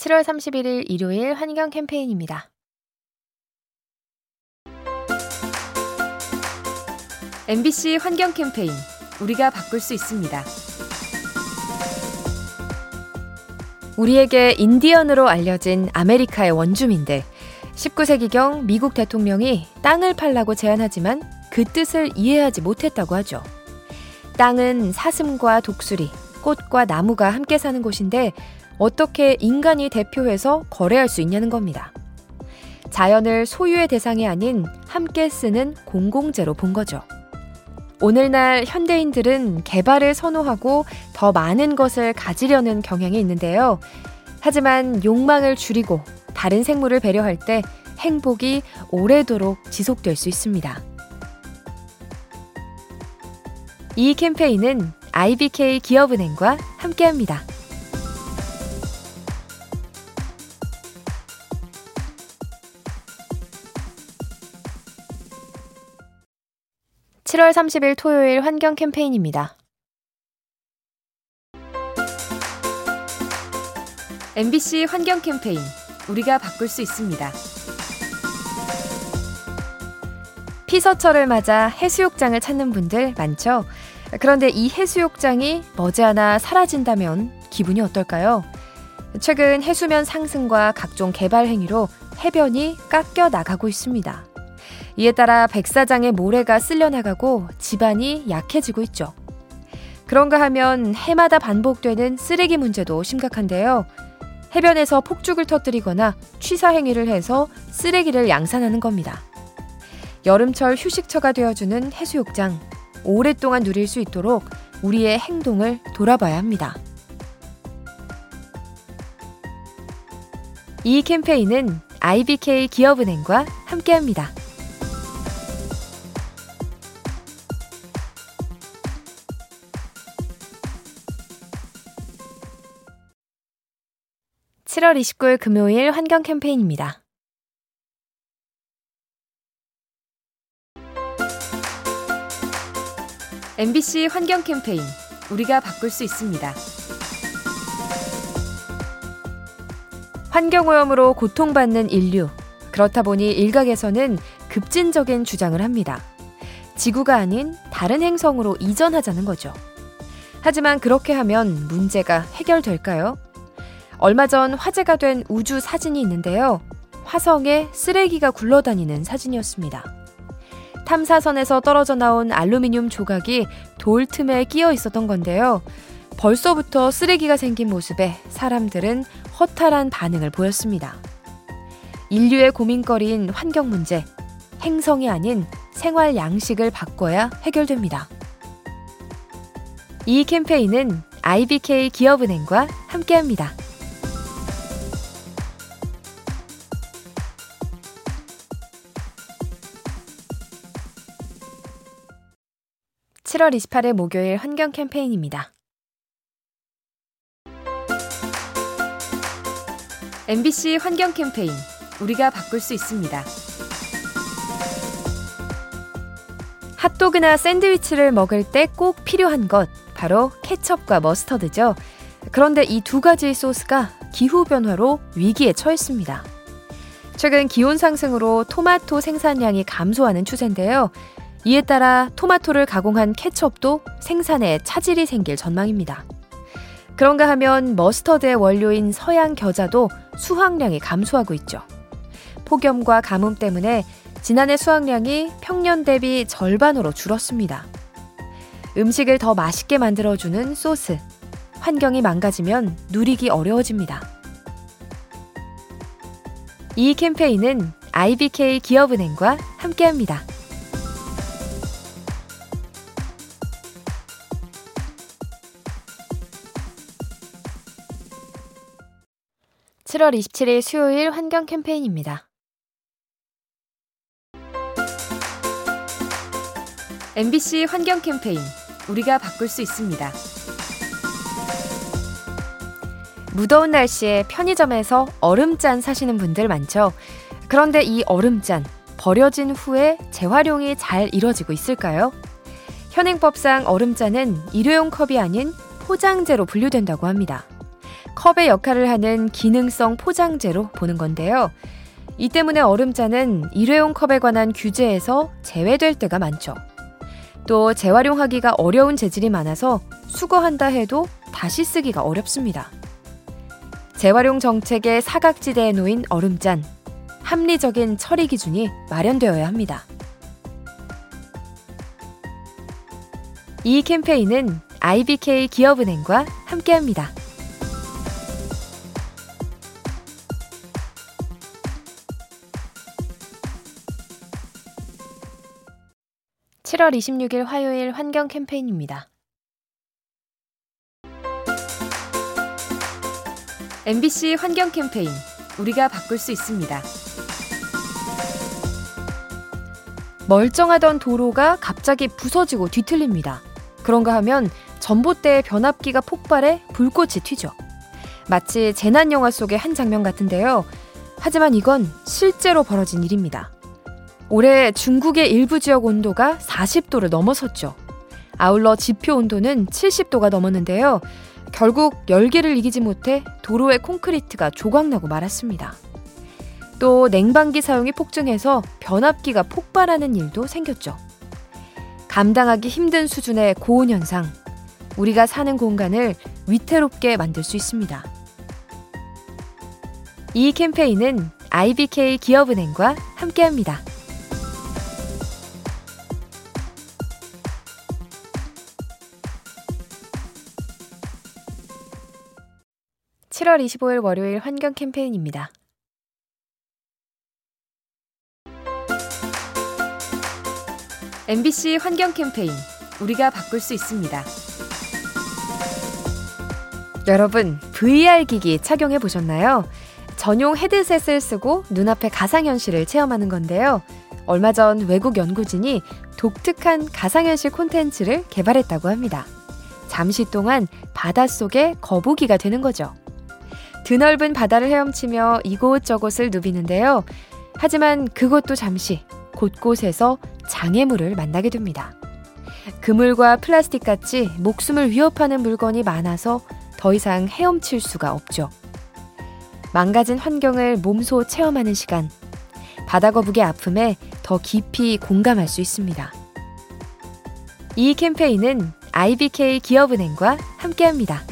7월 31일 일요일 환경 캠페인입니다. MBC 환경 캠페인 우리가 바꿀 수 있습니다. 우리에게 인디언으로 알려진 아메리카의 원주민들. 19세기경 미국 대통령이 땅을 팔라고 제안하지만 그 뜻을 이해하지 못했다고 하죠. 땅은 사슴과 독수리, 꽃과 나무가 함께 사는 곳인데 어떻게 인간이 대표해서 거래할 수 있냐는 겁니다. 자연을 소유의 대상이 아닌 함께 쓰는 공공재로 본 거죠. 오늘날 현대인들은 개발을 선호하고 더 많은 것을 가지려는 경향이 있는데요. 하지만 욕망을 줄이고 다른 생물을 배려할 때 행복이 오래도록 지속될 수 있습니다. 이 캠페인은 IBK 기업은행과 함께합니다. 7월 30일 토요일 환경 캠페인입니다. MBC 환경 캠페인 우리가 바꿀 수 있습니다. 피서철을 맞아 해수욕장을 찾는 분들 많죠? 그런데 이 해수욕장이 머지않아 사라진다면 기분이 어떨까요? 최근 해수면 상승과 각종 개발 행위로 해변이 깎여 나가고 있습니다. 이에 따라 백사장의 모래가 쓸려나가고 집안이 약해지고 있죠. 그런가 하면 해마다 반복되는 쓰레기 문제도 심각한데요. 해변에서 폭죽을 터뜨리거나 취사 행위를 해서 쓰레기를 양산하는 겁니다. 여름철 휴식처가 되어주는 해수욕장. 오랫동안 누릴 수 있도록 우리의 행동을 돌아봐야 합니다. 이 캠페인은 IBK 기업은행과 함께합니다. 7월 29일 금요일 환경 캠페인입니다. MBC 환경 캠페인 우리가 바꿀 수 있습니다. 환경오염으로 고통받는 인류. 그렇다 보니 일각에서는 급진적인 주장을 합니다. 지구가 아닌 다른 행성으로 이전하자는 거죠. 하지만 그렇게 하면 문제가 해결될까요? 얼마 전 화제가 된 우주 사진이 있는데요. 화성에 쓰레기가 굴러다니는 사진이었습니다. 탐사선에서 떨어져 나온 알루미늄 조각이 돌 틈에 끼어 있었던 건데요. 벌써부터 쓰레기가 생긴 모습에 사람들은 허탈한 반응을 보였습니다. 인류의 고민거리인 환경 문제, 행성이 아닌 생활 양식을 바꿔야 해결됩니다. 이 캠페인은 IBK 기업은행과 함께합니다. 7월 28일 목요일 환경 캠페인입니다. MBC 환경 캠페인 우리가 바꿀 수 있습니다. 핫도그나 샌드위치를 먹을 때 꼭 필요한 것 바로 케첩과 머스터드죠. 그런데 이 두 가지 소스가 기후 변화로 위기에 처했습니다. 최근 기온 상승으로 토마토 생산량이 감소하는 추세인데요. 이에 따라 토마토를 가공한 케첩도 생산에 차질이 생길 전망입니다. 그런가 하면 머스터드의 원료인 서양 겨자도 수확량이 감소하고 있죠. 폭염과 가뭄 때문에 지난해 수확량이 평년 대비 절반으로 줄었습니다. 음식을 더 맛있게 만들어주는 소스. 환경이 망가지면 누리기 어려워집니다. 이 캠페인은 IBK 기업은행과 함께합니다. 7월 27일 수요일 환경 캠페인입니다. MBC 환경 캠페인 우리가 바꿀 수 있습니다. 무더운 날씨에 편의점에서 얼음잔 사시는 분들 많죠. 그런데 이 얼음잔 버려진 후에 재활용이 잘 이뤄지고 있을까요? 현행법상 얼음잔은 일회용 컵이 아닌 포장재로 분류된다고 합니다. 컵의 역할을 하는 기능성 포장재로 보는 건데요. 이 때문에 얼음잔은 일회용 컵에 관한 규제에서 제외될 때가 많죠. 또 재활용하기가 어려운 재질이 많아서 수거한다 해도 다시 쓰기가 어렵습니다. 재활용 정책의 사각지대에 놓인 얼음잔, 합리적인 처리 기준이 마련되어야 합니다. 이 캠페인은 IBK 기업은행과 함께합니다. 7월 26일 화요일 환경 캠페인입니다. MBC 환경 캠페인 우리가 바꿀 수 있습니다. 멀쩡하던 도로가 갑자기 부서지고 뒤틀립니다. 그런가 하면 전봇대의 변압기가 폭발해 불꽃이 튀죠. 마치 재난 영화 속의 한 장면 같은데요. 하지만 이건 실제로 벌어진 일입니다. 올해 중국의 일부 지역 온도가 40도를 넘어섰죠. 아울러 지표 온도는 70도가 넘었는데요. 결국 열기를 이기지 못해 도로의 콘크리트가 조각나고 말았습니다. 또 냉방기 사용이 폭증해서 변압기가 폭발하는 일도 생겼죠. 감당하기 힘든 수준의 고온 현상, 우리가 사는 공간을 위태롭게 만들 수 있습니다. 이 캠페인은 IBK 기업은행과 함께합니다. 7월 25일 월요일 환경 캠페인입니다. MBC 환경 캠페인 우리가 바꿀 수 있습니다. 여러분, VR 기기 착용해 보셨나요? 전용 헤드셋을 쓰고 눈앞에 가상현실을 체험하는 건데요. 얼마 전 외국 연구진이 독특한 가상현실 콘텐츠를 개발했다고 합니다. 잠시 동안 바닷속에 거북이가 되는 거죠. 드넓은 바다를 헤엄치며 이곳저곳을 누비는데요. 하지만 그것도 잠시 곳곳에서 장애물을 만나게 됩니다. 그물과 플라스틱 같이 목숨을 위협하는 물건이 많아서 더 이상 헤엄칠 수가 없죠. 망가진 환경을 몸소 체험하는 시간. 바다 거북의 아픔에 더 깊이 공감할 수 있습니다. 이 캠페인은 IBK 기업은행과 함께합니다.